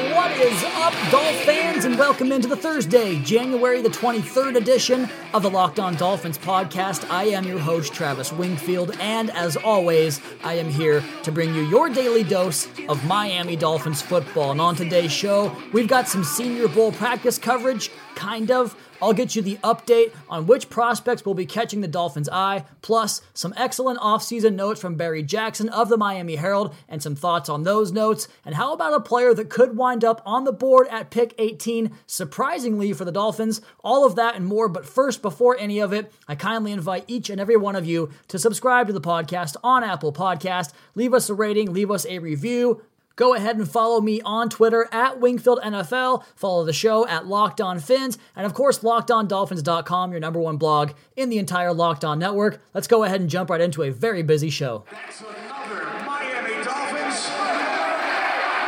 What is up, Dolph fans, and welcome into the Thursday, January the 23rd edition of the Locked On Dolphins podcast. I am your host, Travis Wingfield, and as always, I am here to bring you your daily dose of Miami Dolphins football. And on today's show, we've got some Senior Bowl practice coverage, kind of. I'll get you the update on which prospects will be catching the Dolphins' eye, plus some excellent offseason notes from Barry Jackson of the Miami Herald and some thoughts on those notes. And how about a player that could wind up on the board at pick 18, surprisingly for the Dolphins? All of that and more. But first, before any of it, I kindly invite each and every one of you to subscribe to the podcast on Apple Podcast. Leave us a rating, leave us a review. Go ahead and follow me on Twitter at Wingfield NFL. Follow the show at Locked On Fins. And of course, LockedOnDolphins.com, your number one blog in the entire Locked On network. Let's go ahead and jump right into a very busy show. That's another Miami Dolphins.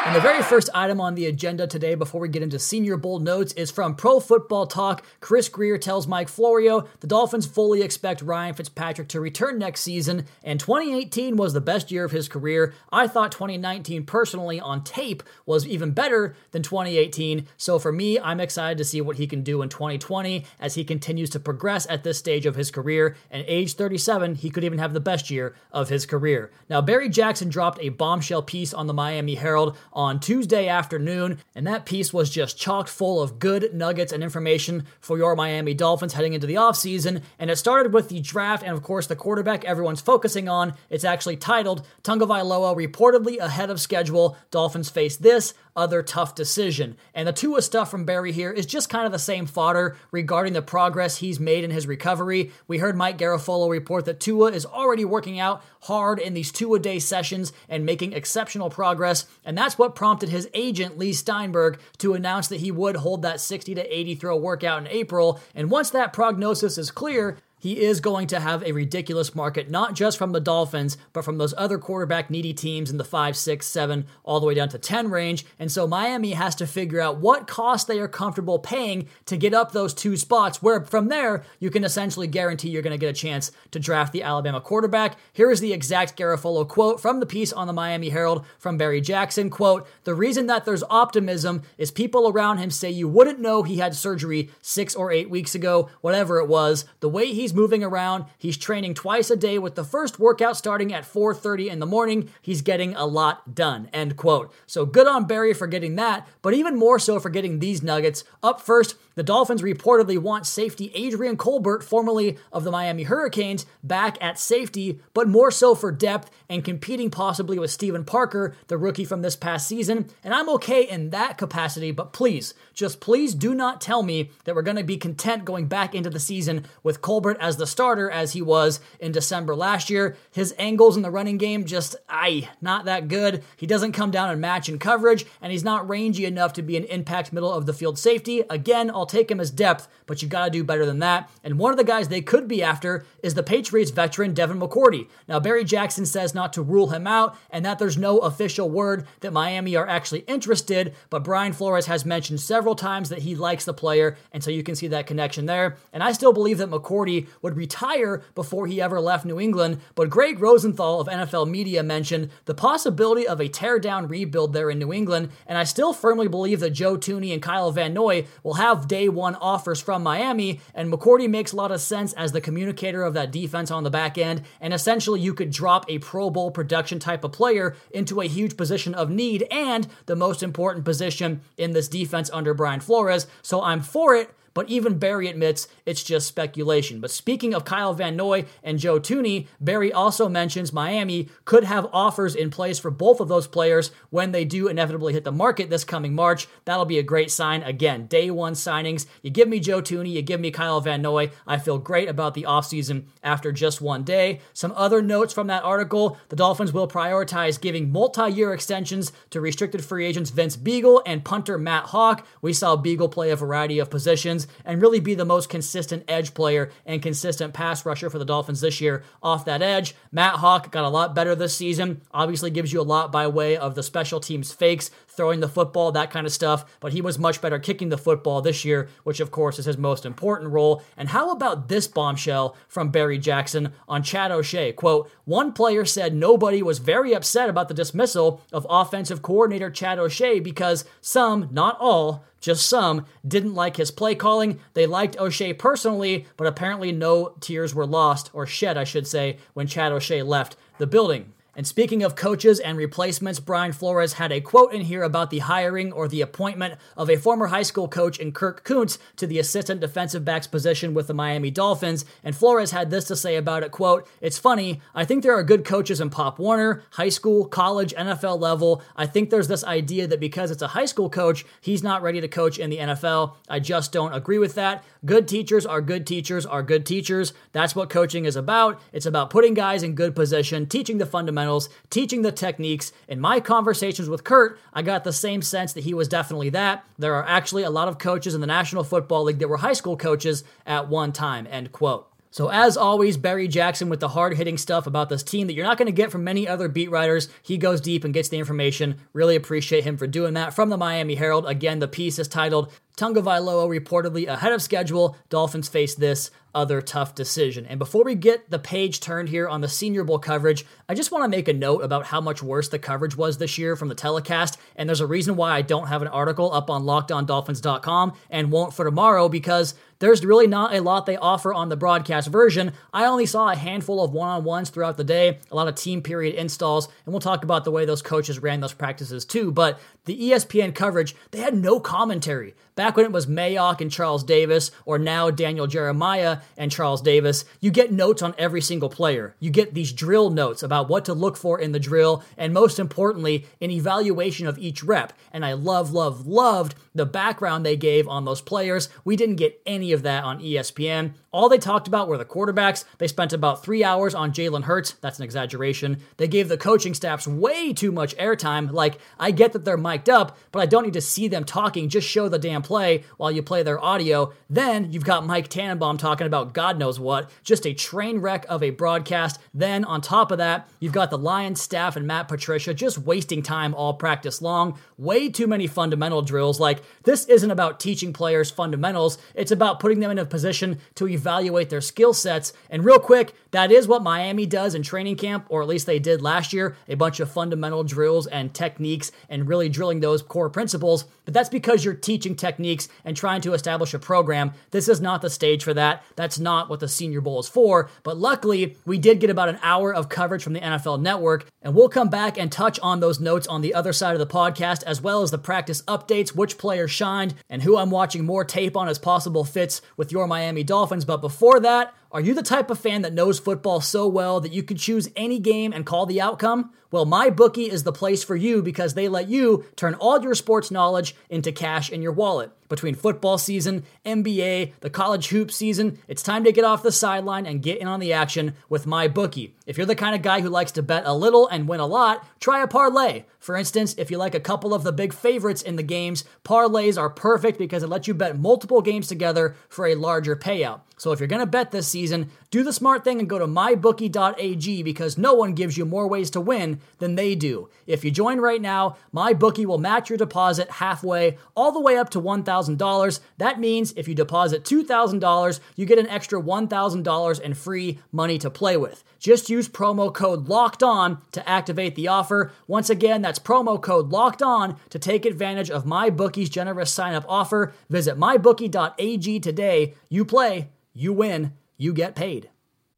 And the very first item on the agenda today, before we get into Senior Bowl notes, is from Pro Football Talk. Chris Grier tells Mike Florio the Dolphins fully expect Ryan Fitzpatrick to return next season, and 2018 was the best year of his career. I thought 2019, personally, on tape, was even better than 2018. So for me, I'm excited to see what he can do in 2020 as he continues to progress at this stage of his career. And age 37, he could even have the best year of his career. Now, Barry Jackson dropped a bombshell piece on the Miami Herald on Tuesday afternoon, and that piece was just chocked full of good nuggets and information for your Miami Dolphins heading into the offseason. And it started with the draft and, of course, the quarterback everyone's focusing on. It's actually titled Tagovailoa reportedly ahead of schedule. Dolphins face this other tough decision. And the Tua stuff from Barry here is just kind of the same fodder regarding the progress he's made in his recovery. We heard Mike Garafolo report that Tua is already working out hard in these two a day sessions and making exceptional progress. And that's what prompted his agent, Leigh Steinberg, to announce that he would hold that 60 to 80 throw workout in April. And once that prognosis is clear, he is going to have a ridiculous market, not just from the Dolphins, but from those other quarterback needy teams in the 5, 6, 7, all the way down to 10 range. And so Miami has to figure out what cost they are comfortable paying to get up those two spots, where from there, you can essentially guarantee you're going to get a chance to draft the Alabama quarterback. Here is the exact Garafolo quote from the piece on the Miami Herald from Barry Jackson. Quote, the reason that there's optimism is people around him say you wouldn't know he had surgery six or eight weeks ago, whatever it was. The way he's moving around, he's training twice a day with the first workout starting at 4:30 in the morning. He's getting a lot done. End quote. So good on Barry for getting that, but even more so for getting these nuggets. Up first, the Dolphins reportedly want safety Adrian Colbert, formerly of the Miami Hurricanes, back at safety, but more so for depth and competing possibly with Steven Parker, the rookie from this past season. And I'm okay in that capacity, but please, just please do not tell me that we're going to be content going back into the season with Colbert as the starter as he was in December last year. His angles in the running game just, aye, not that good. He doesn't come down and match in coverage, and he's not rangy enough to be an impact middle of the field safety. Again, I'll take him as depth, but you got to do better than that. And one of the guys they could be after is the Patriots veteran Devin McCourty. Now, Barry Jackson says not to rule him out and that there's no official word that Miami are actually interested, but Brian Flores has mentioned several times that he likes the player, and so you can see that connection there. And I still believe that McCourty would retire before he ever left New England, but Gregg Rosenthal of NFL Media mentioned the possibility of a tear-down rebuild there in New England, and I still firmly believe that Joe Thuney and Kyle Van Noy will have day one offers from Miami, and McCourty makes a lot of sense as the communicator of that defense on the back end, and essentially you could drop a Pro Bowl production type of player into a huge position of need and the most important position in this defense under Brian Flores. So I'm for it, but even Barry admits it's just speculation. But speaking of Kyle Van Noy and Joe Thuney, Barry also mentions Miami could have offers in place for both of those players when they do inevitably hit the market this coming March. That'll be a great sign. Again, day one signings. You give me Joe Thuney, you give me Kyle Van Noy. I feel great about the offseason after just one day. Some other notes from that article the Dolphins will prioritize giving multi year extensions to restricted free agents Vince Biegel and punter Matt Haack. We saw Biegel play a variety of positions and really be the most consistent edge player and consistent pass rusher for the Dolphins this year off that edge. Matt Haack got a lot better this season. Obviously, gives you a lot by way of the special teams fakes, throwing the football, that kind of stuff, but he was much better kicking the football this year, which of course is his most important role. And how about this bombshell from Barry Jackson on Chad O'Shea? Quote, one player said nobody was very upset about the dismissal of offensive coordinator Chad O'Shea because some, not all, just some, didn't like his play calling. They liked O'Shea personally, but apparently no tears were lost, or shed, I should say, when Chad O'Shea left the building. And speaking of coaches and replacements, Brian Flores had a quote in here about the hiring or the appointment of a former high school coach in Kirk Koontz to the assistant defensive backs position with the Miami Dolphins. And Flores had this to say about it, quote, It's funny, I think there are good coaches in Pop Warner, high school, college, NFL level. I think there's this idea that because it's a high school coach, he's not ready to coach in the NFL. I just don't agree with that. Good teachers are good teachers are good teachers. That's what coaching is about. It's about putting guys in good position, teaching the fundamentals, teaching the techniques. In my conversations with Kurt, I got the same sense that he was definitely that. There are actually a lot of coaches in the National Football League that were high school coaches at one time. End quote. So, as always, Barry Jackson with the hard hitting stuff about this team that you're not going to get from many other beat writers. He goes deep and gets the information. Really appreciate him for doing that. From the Miami Herald, again, the piece is titled Tagovailoa reportedly ahead of schedule. Dolphins face this other tough decision. And before we get the page turned here on the Senior Bowl coverage, I just want to make a note about how much worse the coverage was this year from the telecast. And there's a reason why I don't have an article up on lockedondolphins.com and won't for tomorrow because there's really not a lot they offer on the broadcast version. I only saw a handful of one on ones throughout the day, a lot of team period installs, and we'll talk about the way those coaches ran those practices too. But the ESPN coverage, they had no commentary. Back when it was Mayock and Charles Davis, or now Daniel Jeremiah and Charles Davis, you get notes on every single player. You get these drill notes about what to look for in the drill, and most importantly, an evaluation of each rep. And I love, love, loved the background they gave on those players. We didn't get any of that on ESPN. All they talked about were the quarterbacks. They spent about three hours on Jalen Hurts. That's an exaggeration. They gave the coaching staffs way too much airtime. Like, I get that they're mic'd up, but I don't need to see them talking. Just show the damn play while you play their audio. Then you've got Mike Tannenbaum talking about God knows what. Just a train wreck of a broadcast. Then on top of that, you've got the Lions staff and Matt Patricia just wasting time all practice long. Way too many fundamental drills. Like, this isn't about teaching players fundamentals, it's about putting them in a position to their skill sets. And real quick, that is what Miami does in training camp, or at least they did last year a bunch of fundamental drills and techniques and really drilling those core principles. But that's because you're teaching techniques and trying to establish a program. This is not the stage for that. That's not what the Senior Bowl is for. But luckily, we did get about an hour of coverage from the NFL Network, and we'll come back and touch on those notes on the other side of the podcast, as well as the practice updates, which players shined, and who I'm watching more tape on as possible fits with your Miami Dolphins. But before that, are you the type of fan that knows football so well that you could choose any game and call the outcome? Well, MyBookie is the place for you because they let you turn all your sports knowledge into cash in your wallet. Between football season, NBA, the college hoop season, it's time to get off the sideline and get in on the action with MyBookie. If you're the kind of guy who likes to bet a little and win a lot, try a parlay. For instance, if you like a couple of the big favorites in the games, parlays are perfect because it lets you bet multiple games together for a larger payout. So if you're going to bet this season, do the smart thing and go to mybookie.ag because no one gives you more ways to win than they do. If you join right now, my bookie will match your deposit halfway, all the way up to $1,000. That means if you deposit $2,000, you get an extra $1,000 in free money to play with. Just use promo code LOCKED ON to activate the offer. Once again, that's promo code LOCKED ON to take advantage of my bookie's generous sign up offer. Visit mybookie.ag today. You play, you win, you get paid.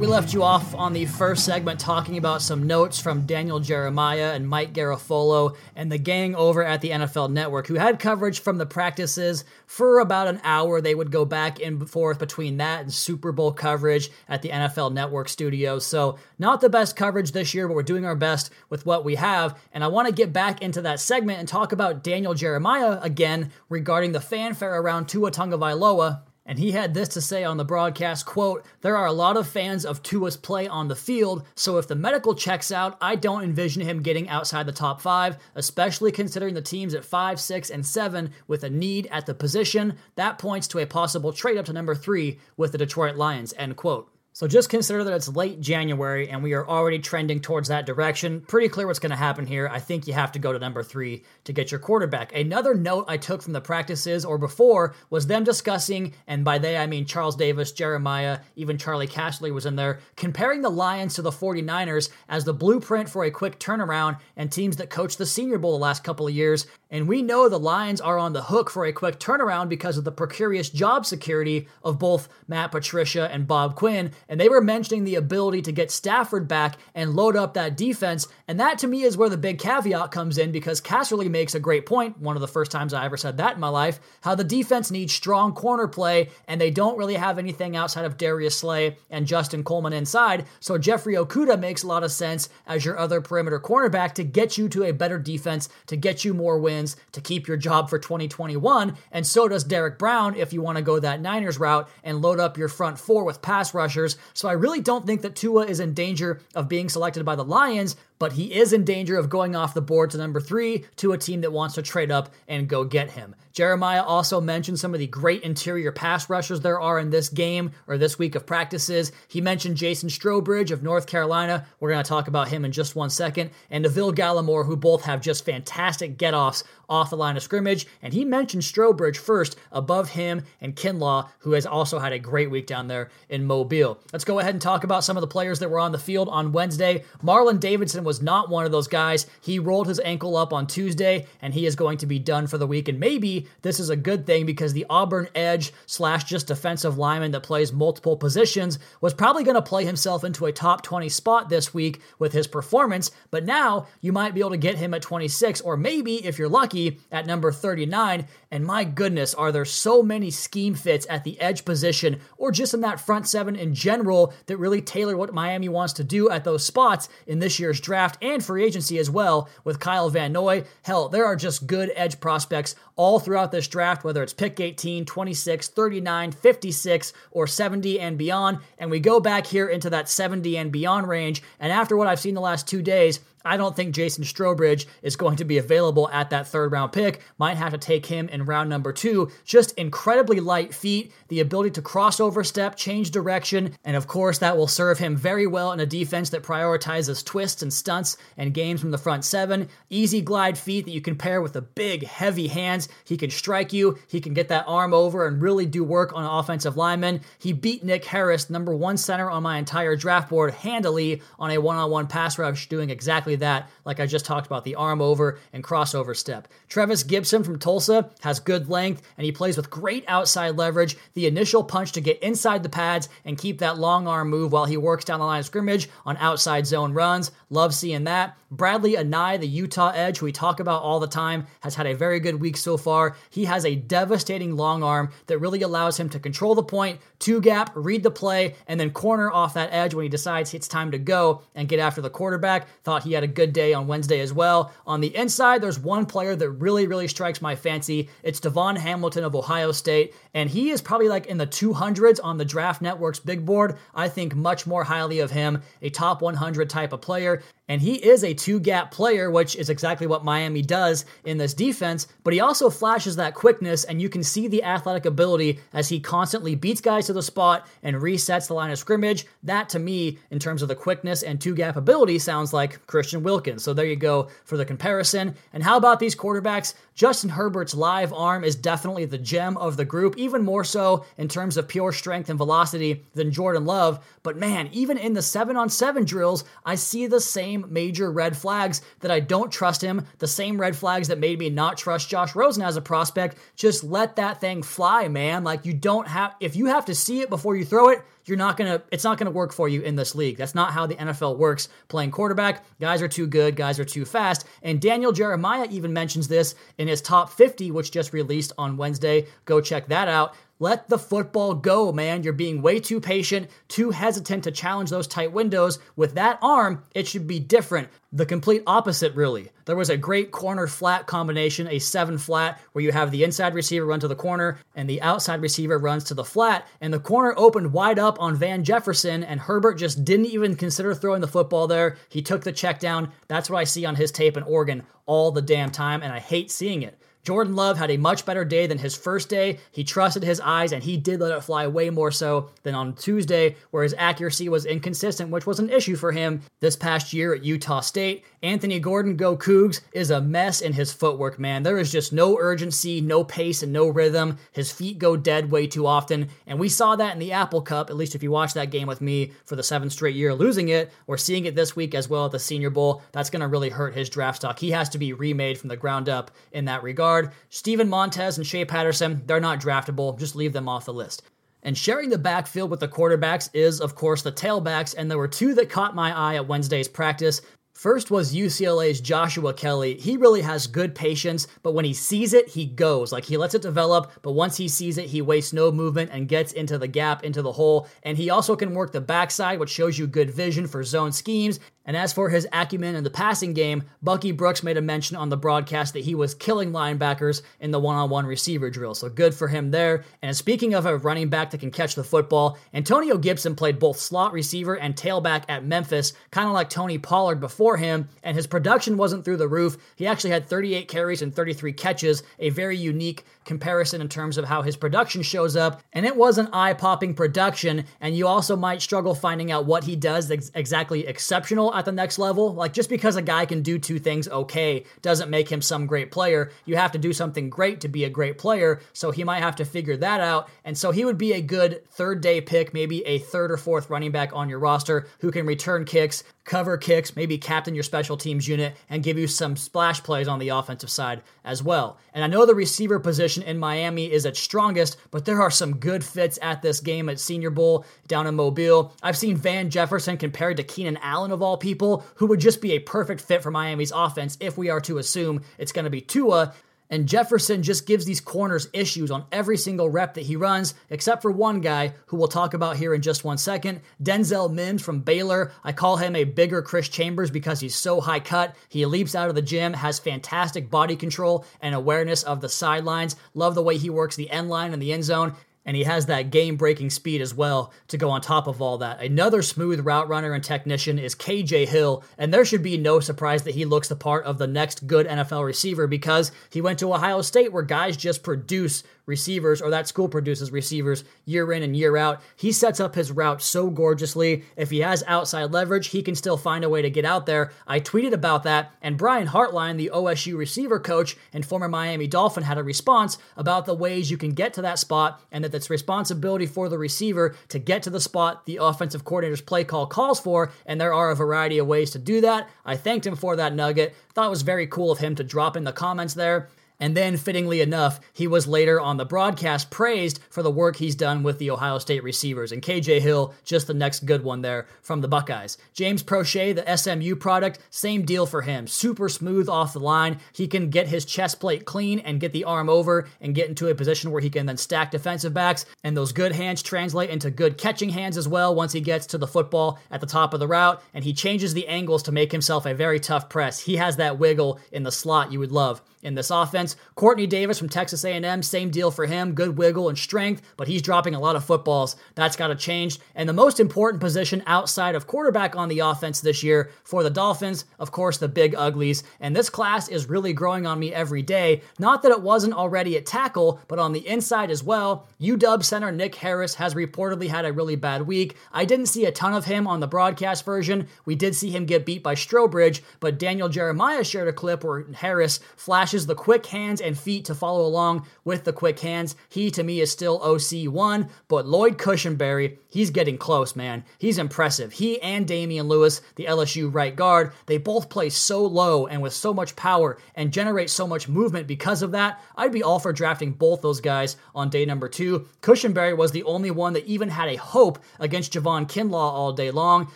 We left you off on the first segment talking about some notes from Daniel Jeremiah and Mike Garafolo and the gang over at the NFL Network, who had coverage from the practices for about an hour. They would go back and forth between that and Super Bowl coverage at the NFL Network studios. So, not the best coverage this year, but we're doing our best with what we have. And I want to get back into that segment and talk about Daniel Jeremiah again regarding the fanfare around Tua Tagovailoa and he had this to say on the broadcast quote there are a lot of fans of tua's play on the field so if the medical checks out i don't envision him getting outside the top five especially considering the teams at five six and seven with a need at the position. That points to a possible trade up to number three with the detroit lions end quote so just consider that it's late January and we are already trending towards that direction. Pretty clear what's going to happen here. I think you have to go to number three to get your quarterback. Another note I took from the practices or before was them discussing, and by they I mean Charles Davis, Jeremiah, even Charley Casserly was in there, comparing the Lions to the 49ers as the blueprint for a quick turnaround and teams that coached the Senior Bowl the last couple of years. And we know the Lions are on the hook for a quick turnaround because of the precarious job security of both Matt Patricia and Bob Quinn and they were mentioning the ability to get Stafford back and load up that defense. And that to me is where the big caveat comes in because Casserly makes a great point, one of the first times I ever said that in my life, how the defense needs strong corner play and they don't really have anything outside of Darius Slay and Justin Coleman inside. So Jeffrey Okudah makes a lot of sense as your other perimeter cornerback to get you to a better defense, to get you more wins, to keep your job for 2021. And so does Derrick Brown if you want to go that Niners route and load up your front four with pass rushers so I really don't think that Tua is in danger of being selected by the Lions, but he is in danger of going off the board to number three to a team that wants to trade up and go get him. Jeremiah also mentioned some of the great interior pass rushers there are in this game or this week of practices. He mentioned Jason Strowbridge of North Carolina. We're going to talk about him in just one second. And Neville Gallimore, who both have just fantastic get offs off the line of scrimmage. And he mentioned Strowbridge first above him and Kinlaw, who has also had a great week down there in Mobile. Let's go ahead and talk about some of the players that were on the field on Wednesday. Marlon Davidson was not one of those guys. He rolled his ankle up on Tuesday, and he is going to be done for the week. And maybe this is a good thing because the Auburn edge slash just defensive lineman that plays multiple positions was probably going to play himself into a top 20 spot this week with his performance. But now you might be able to get him at 26, or maybe if you're lucky at number 39. And my goodness, are there so many scheme fits at the edge position or just in that front seven in general that really tailor what Miami wants to do at those spots in this year's draft and free agency as well with Kyle Van Noy. Hell, there are just good edge prospects all throughout this draft, whether it's pick 18, 26, 39, 56, or 70 and beyond. And we go back here into that 70 and beyond range. And after what I've seen the last two days, I don't think Jason Strowbridge is going to be available at that third round pick. Might have to take him in round number two. Just incredibly light feet, the ability to cross over step, change direction, and of course, that will serve him very well in a defense that prioritizes twists and stunts and games from the front seven. Easy glide feet that you can pair with the big, heavy hands. He can strike you, he can get that arm over and really do work on offensive linemen. He beat Nick Harris, number one center on my entire draft board, handily on a one on one pass rush, doing exactly exactly that, like I just talked about the arm over and crossover step. Trevis Gipson from Tulsa has good length and he plays with great outside leverage, the initial punch to get inside the pads and keep that long arm move while he works down the line of scrimmage on outside zone runs. Love seeing that. Bradlee Anae, the Utah edge, who we talk about all the time, has had a very good week so far. He has a devastating long arm that really allows him to control the point, two gap, read the play, and then corner off that edge when he decides it's time to go and get after the quarterback. Thought he had a good day on Wednesday as well. On the inside, there's one player that really, really strikes my fancy. It's DaVon Hamilton of Ohio State, and he is probably like in the 200s on the Draft Network's big board. I think much more highly of him, a top 100 type of player. And he is a two gap player, which is exactly what Miami does in this defense, but he also flashes that quickness, and you can see the athletic ability as he constantly beats guys to the spot and resets the line of scrimmage. That to me, in terms of the quickness and two gap ability, sounds like Christian Wilkins. So there you go for the comparison. And how about these quarterbacks? Justin Herbert's live arm is definitely the gem of the group, even more so in terms of pure strength and velocity than Jordan Love. But man, even in the seven on seven drills, I see the same major red flags that I don't trust him, the same red flags that made me not trust Josh Rosen as a prospect. Just let that thing fly, man. Like you don't have, if you have to see it before you throw it, you're not gonna it's not gonna work for you in this league. That's not how the NFL works playing quarterback. Guys are too good, guys are too fast. And Daniel Jeremiah even mentions this in his top 50, which just released on Wednesday. Go check that out. Let the football go, man. You're being way too patient, too hesitant to challenge those tight windows. With that arm, it should be different. The complete opposite, really. There was a great corner flat combination, a seven flat, where you have the inside receiver run to the corner and the outside receiver runs to the flat. And the corner opened wide up on Van Jefferson, and Herbert just didn't even consider throwing the football there. He took the check down. That's what I see on his tape in Oregon all the damn time, and I hate seeing it. Jordan Love had a much better day than his first day. He trusted his eyes and he did let it fly way more so than on Tuesday, where his accuracy was inconsistent, which was an issue for him this past year at Utah State. Anthony Gordon, go Cougs, is a mess in his footwork, man. There is just no urgency, no pace, and no rhythm. His feet go dead way too often. And we saw that in the Apple Cup, at least if you watch that game with me for the seventh straight year, losing it. We're seeing it this week as well at the Senior Bowl. That's going to really hurt his draft stock. He has to be remade from the ground up in that regard. Steven Montez and Shea Patterson, they're not draftable. Just leave them off the list. And sharing the backfield with the quarterbacks is, of course, the tailbacks, and there were two that caught my eye at Wednesday's practice. First was UCLA's Joshua Kelley. He really has good patience, but when he sees it, he goes. Like he lets it develop, but once he sees it, he wastes no movement and gets into the gap, into the hole. And he also can work the backside, which shows you good vision for zone schemes. And as for his acumen in the passing game, Bucky Brooks made a mention on the broadcast that he was killing linebackers in the one on one receiver drill. So good for him there. And speaking of a running back that can catch the football, Antonio Gibson played both slot receiver and tailback at Memphis, kind of like Tony Pollard before him. And his production wasn't through the roof. He actually had 38 carries and 33 catches, a very unique comparison in terms of how his production shows up. And it was an eye popping production. And you also might struggle finding out what he does ex- exactly exceptional at the next level. Like just because a guy can do two things okay doesn't make him some great player. You have to do something great to be a great player. So he might have to figure that out. And so he would be a good third day pick, maybe a third or fourth running back on your roster who can return kicks, cover kicks, maybe captain your special teams unit, and give you some splash plays on the offensive side as well. And I know the receiver position in Miami is its strongest, but there are some good fits at this game at Senior Bowl down in Mobile. I've seen Van Jefferson compared to Keenan Allen of all people, who would just be a perfect fit for Miami's offense if we are to assume it's going to be Tua. And Jefferson just gives these corners issues on every single rep that he runs, except for one guy who we'll talk about here in just one second Denzel Mims from Baylor. I call him a bigger Chris Chambers because he's so high cut. He leaps out of the gym, has fantastic body control and awareness of the sidelines. Love the way he works the end line and the end zone and he has that game breaking speed as well to go on top of all that. Another smooth route runner and technician is KJ Hill, and there should be no surprise that he looks the part of the next good NFL receiver because he went to Ohio State where guys just produce receivers or that school produces receivers year in and year out. He sets up his route so gorgeously. If he has outside leverage, he can still find a way to get out there. I tweeted about that, and Brian Hartline, the OSU receiver coach and former Miami Dolphin, had a response about the ways you can get to that spot and that it's responsibility for the receiver to get to the spot the offensive coordinator's play call calls for, and there are a variety of ways to do that. I thanked him for that nugget. Thought it was very cool of him to drop in the comments there. And then, fittingly enough, he was later on the broadcast praised for the work he's done with the Ohio State receivers. And KJ Hill, just the next good one there from the Buckeyes. James Proche, the SMU product, same deal for him. Super smooth off the line. He can get his chest plate clean and get the arm over and get into a position where he can then stack defensive backs. And those good hands translate into good catching hands as well once he gets to the football at the top of the route. And he changes the angles to make himself a very tough press. He has that wiggle in the slot you would love in this offense. Quartney Davis from Texas A&M, same deal for him, good wiggle and strength, but he's dropping a lot of footballs. That's got to change. And the most important position outside of quarterback on the offense this year for the Dolphins, of course, the big uglies. And this class is really growing on me every day. Not that it wasn't already at tackle, but on the inside as well. UW center Nick Harris has reportedly had a really bad week. I didn't see a ton of him on the broadcast version. We did see him get beat by Strowbridge, but Daniel Jeremiah shared a clip where Harris flashes the quick hands and feet to follow along with the quick hands. He, to me, is still OC1, but Lloyd Cushenberry, he's getting close, man. He's impressive. He and Damien Lewis, the LSU right guard, they both play so low and with so much power and generate so much movement because of that. I'd be all for drafting both those guys on day number two. Cushenberry was the only one that even had a hope against Javon Kinlaw all day long.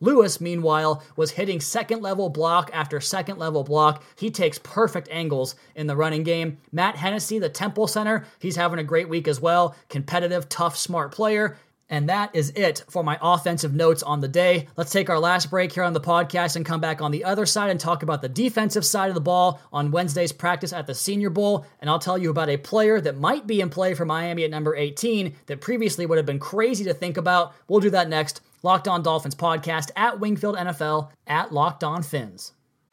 Lewis, meanwhile, was hitting second level block after second level block. He takes perfect angles in the running game. Matt Hennessy, the Temple Center, he's having a great week as well. Competitive, tough, smart player. And that is it for my offensive notes on the day. Let's take our last break here on the podcast and come back on the other side and talk about the defensive side of the ball on Wednesday's practice at the Senior Bowl. And I'll tell you about a player that might be in play for Miami at number 18 that previously would have been crazy to think about. We'll do that next. Locked On Dolphins podcast at Wingfield NFL at Locked On Fins.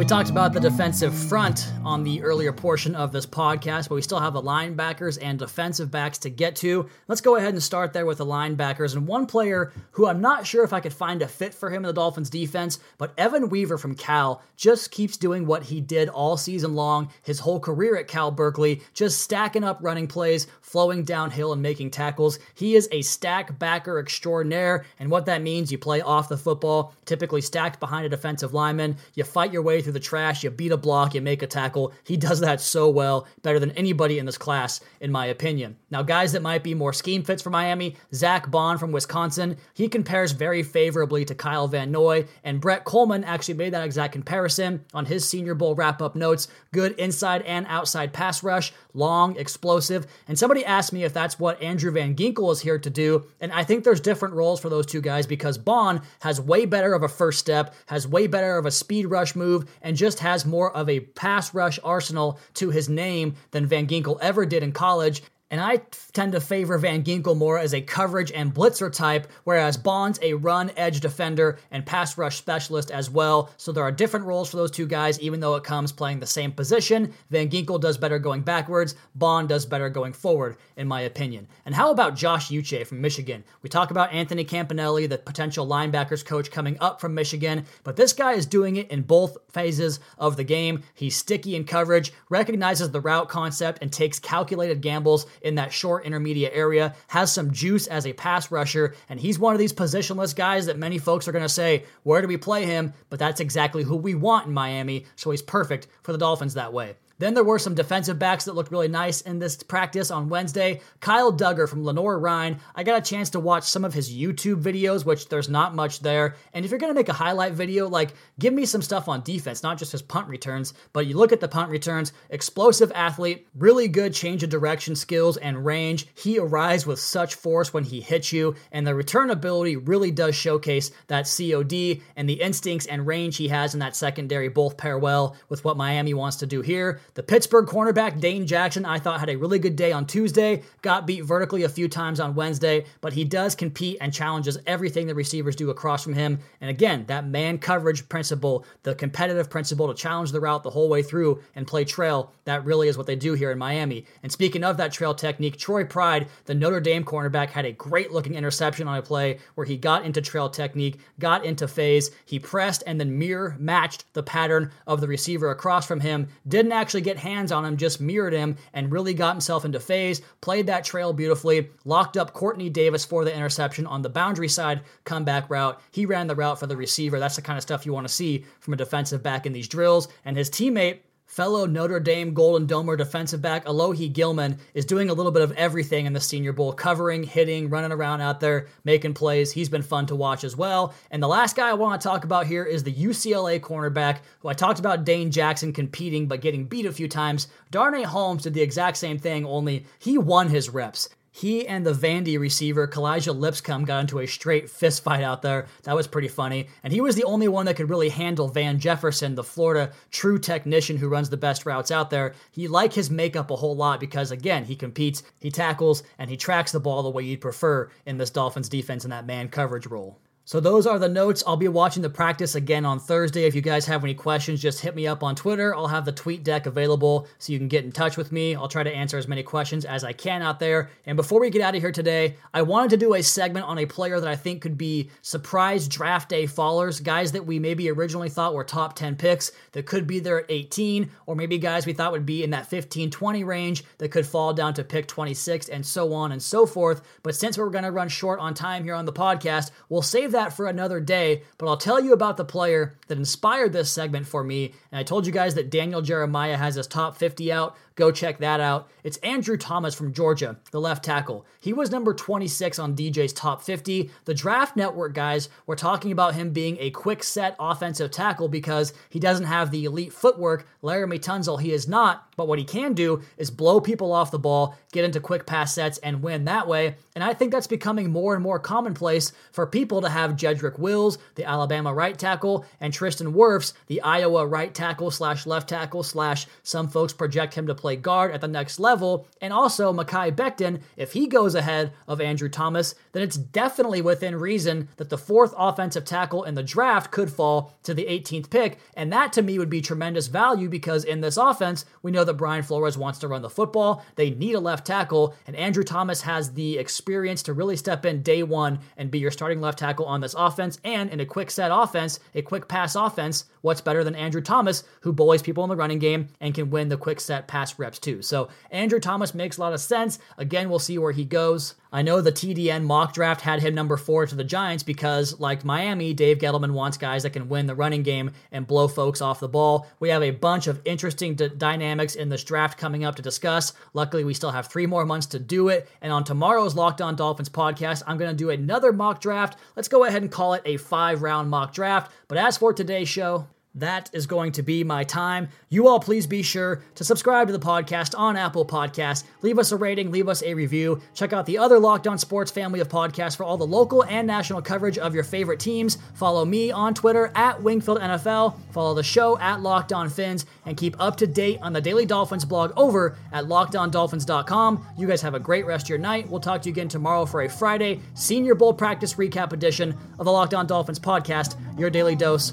We talked about the defensive front on the earlier portion of this podcast, but we still have the linebackers and defensive backs to get to. Let's go ahead and start there with the linebackers. And one player who I'm not sure if I could find a fit for him in the Dolphins defense, but Evan Weaver from Cal just keeps doing what he did all season long, his whole career at Cal Berkeley, just stacking up running plays, flowing downhill, and making tackles. He is a stack backer extraordinaire, and what that means, you play off the football, typically stacked behind a defensive lineman, you fight your way through through the trash, you beat a block, you make a tackle. He does that so well, better than anybody in this class, in my opinion. Now, guys that might be more scheme fits for Miami, Zack Baun from Wisconsin, he compares very favorably to Kyle Van Noy, and Brett Coleman actually made that exact comparison on his Senior Bowl wrap up notes. Good inside and outside pass rush, long, explosive. And somebody asked me if that's what Andrew Van Ginkel is here to do, and I think there's different roles for those two guys because Baun has way better of a first step, has way better of a speed rush move, and just has more of a pass rush arsenal to his name than Van Ginkel ever did in college. And I tend to favor Van Ginkel more as a coverage and blitzer type, whereas Baun's a run edge defender and pass rush specialist as well. So there are different roles for those two guys, even though it comes playing the same position. Van Ginkel does better going backwards, Baun does better going forward, in my opinion. And how about Josh Uche from Michigan? We talk about Anthony Campanile, the potential linebackers coach coming up from Michigan, but this guy is doing it in both phases of the game. He's sticky in coverage, recognizes the route concept, and takes calculated gambles in that short intermediate area, has some juice as a pass rusher, and he's one of these positionless guys that many folks are going to say, where do we play him? But that's exactly who we want in Miami, so he's perfect for the Dolphins that way. Then there were some defensive backs that looked really nice in this practice on Wednesday. Kyle Dugger from Lenoir-Rhyne. I got a chance to watch some of his YouTube videos, which there's not much there. And if you're going to make a highlight video, like give me some stuff on defense, not just his punt returns, but you look at the punt returns, explosive athlete, really good change of direction skills and range. He arrives with such force when he hits you, and the return ability really does showcase that COD and the instincts and range he has in that secondary both pair well with what Miami wants to do here. The Pittsburgh cornerback, Dane Jackson, I thought had a really good day on Tuesday, got beat vertically a few times on Wednesday, but he does compete and challenges everything the receivers do across from him. And again, that man coverage principle, the competitive principle to challenge the route the whole way through and play trail, that really is what they do here in Miami. And speaking of that trail technique, Troy Pride, the Notre Dame cornerback, had a great looking interception on a play where he got into trail technique, got into phase, he pressed and then mirror matched the pattern of the receiver across from him, didn't actually get hands on him, just mirrored him and really got himself into phase, played that trail beautifully, locked up Quartney Davis for the interception on the boundary side comeback route. He ran the route for the receiver. That's the kind of stuff you want to see from a defensive back in these drills. And his teammate, Fellow Notre Dame Golden Domer defensive back Alohi Gilman is doing a little bit of everything in the Senior Bowl, covering, hitting, running around out there, making plays. He's been fun to watch as well. And the last guy I want to talk about here is the UCLA cornerback, who I talked about Dane Jackson competing but getting beat a few times. Darnay Holmes did the exact same thing, only he won his reps. He and the Vandy receiver, Kalija Lipscomb, got into a straight fist fight out there. That was pretty funny. And he was the only one that could really handle Van Jefferson, the Florida true technician who runs the best routes out there. He like his makeup a whole lot because, again, he competes, he tackles, and he tracks the ball the way you'd prefer in this Dolphins defense in that man coverage role. So those are the notes. I'll be watching the practice again on Thursday. If you guys have any questions, just hit me up on Twitter. I'll have the tweet deck available so you can get in touch with me. I'll try to answer as many questions as I can out there. And before we get out of here today, I wanted to do a segment on a player that I think could be surprise draft day fallers, guys that we maybe originally thought were top 10 picks that could be there at 18, or maybe guys we thought would be in that 15 20 range that could fall down to pick 26, and so on and so forth. But since we're going to run short on time here on the podcast, we'll save that that for another day, but I'll tell you about the player that inspired this segment for me. And I told you guys that Daniel Jeremiah has his top 50 out. Go check that out. It's Andrew Thomas from Georgia, the left tackle. He was number 26 on DJ's top 50. The Draft Network guys were talking about him being a quick set offensive tackle because he doesn't have the elite footwork. Laremy Tunsil, he is not, but what he can do is blow people off the ball, get into quick pass sets, and win that way. And I think that's becoming more and more commonplace for people to have Jedrick Wills, the Alabama right tackle, and Tristan Wirfs, the Iowa right tackle slash left tackle slash some folks project him to play guard at the next level. And also Mekhi Becton, if he goes ahead of Andrew Thomas, then it's definitely within reason that the fourth offensive tackle in the draft could fall to the 18th pick. And that to me would be tremendous value because in this offense, we know that Brian Flores wants to run the football. They need a left tackle, and Andrew Thomas has the experience to really step in day one and be your starting left tackle on this offense. And in a quick set offense, a quick pass offense, what's better than Andrew Thomas, who bullies people in the running game and can win the quick set pass reps too? So Andrew Thomas makes a lot of sense. Again, we'll see where he goes. I know the TDN mock draft had him number four to the Giants because, like Miami, Dave Gettleman wants guys that can win the running game and blow folks off the ball. We have a bunch of interesting d- dynamics in this draft coming up to discuss. Luckily, we still have three more months to do it. And on tomorrow's Locked On Dolphins podcast, I'm going to do another mock draft. Let's go ahead and call it a five round mock draft. But as for today's show, that is going to be my time. You all please be sure to subscribe to the podcast on Apple Podcasts. Leave us a rating, leave us a review. Check out the other Locked On Sports family of podcasts for all the local and national coverage of your favorite teams. Follow me on Twitter at Wingfield NFL. Follow the show at Locked On Fins and keep up to date on the Daily Dolphins blog over at lockedondolphins.com. You guys have a great rest of your night. We'll talk to you again tomorrow for a Friday Senior Bowl practice recap edition of the Locked On Dolphins podcast, your daily dose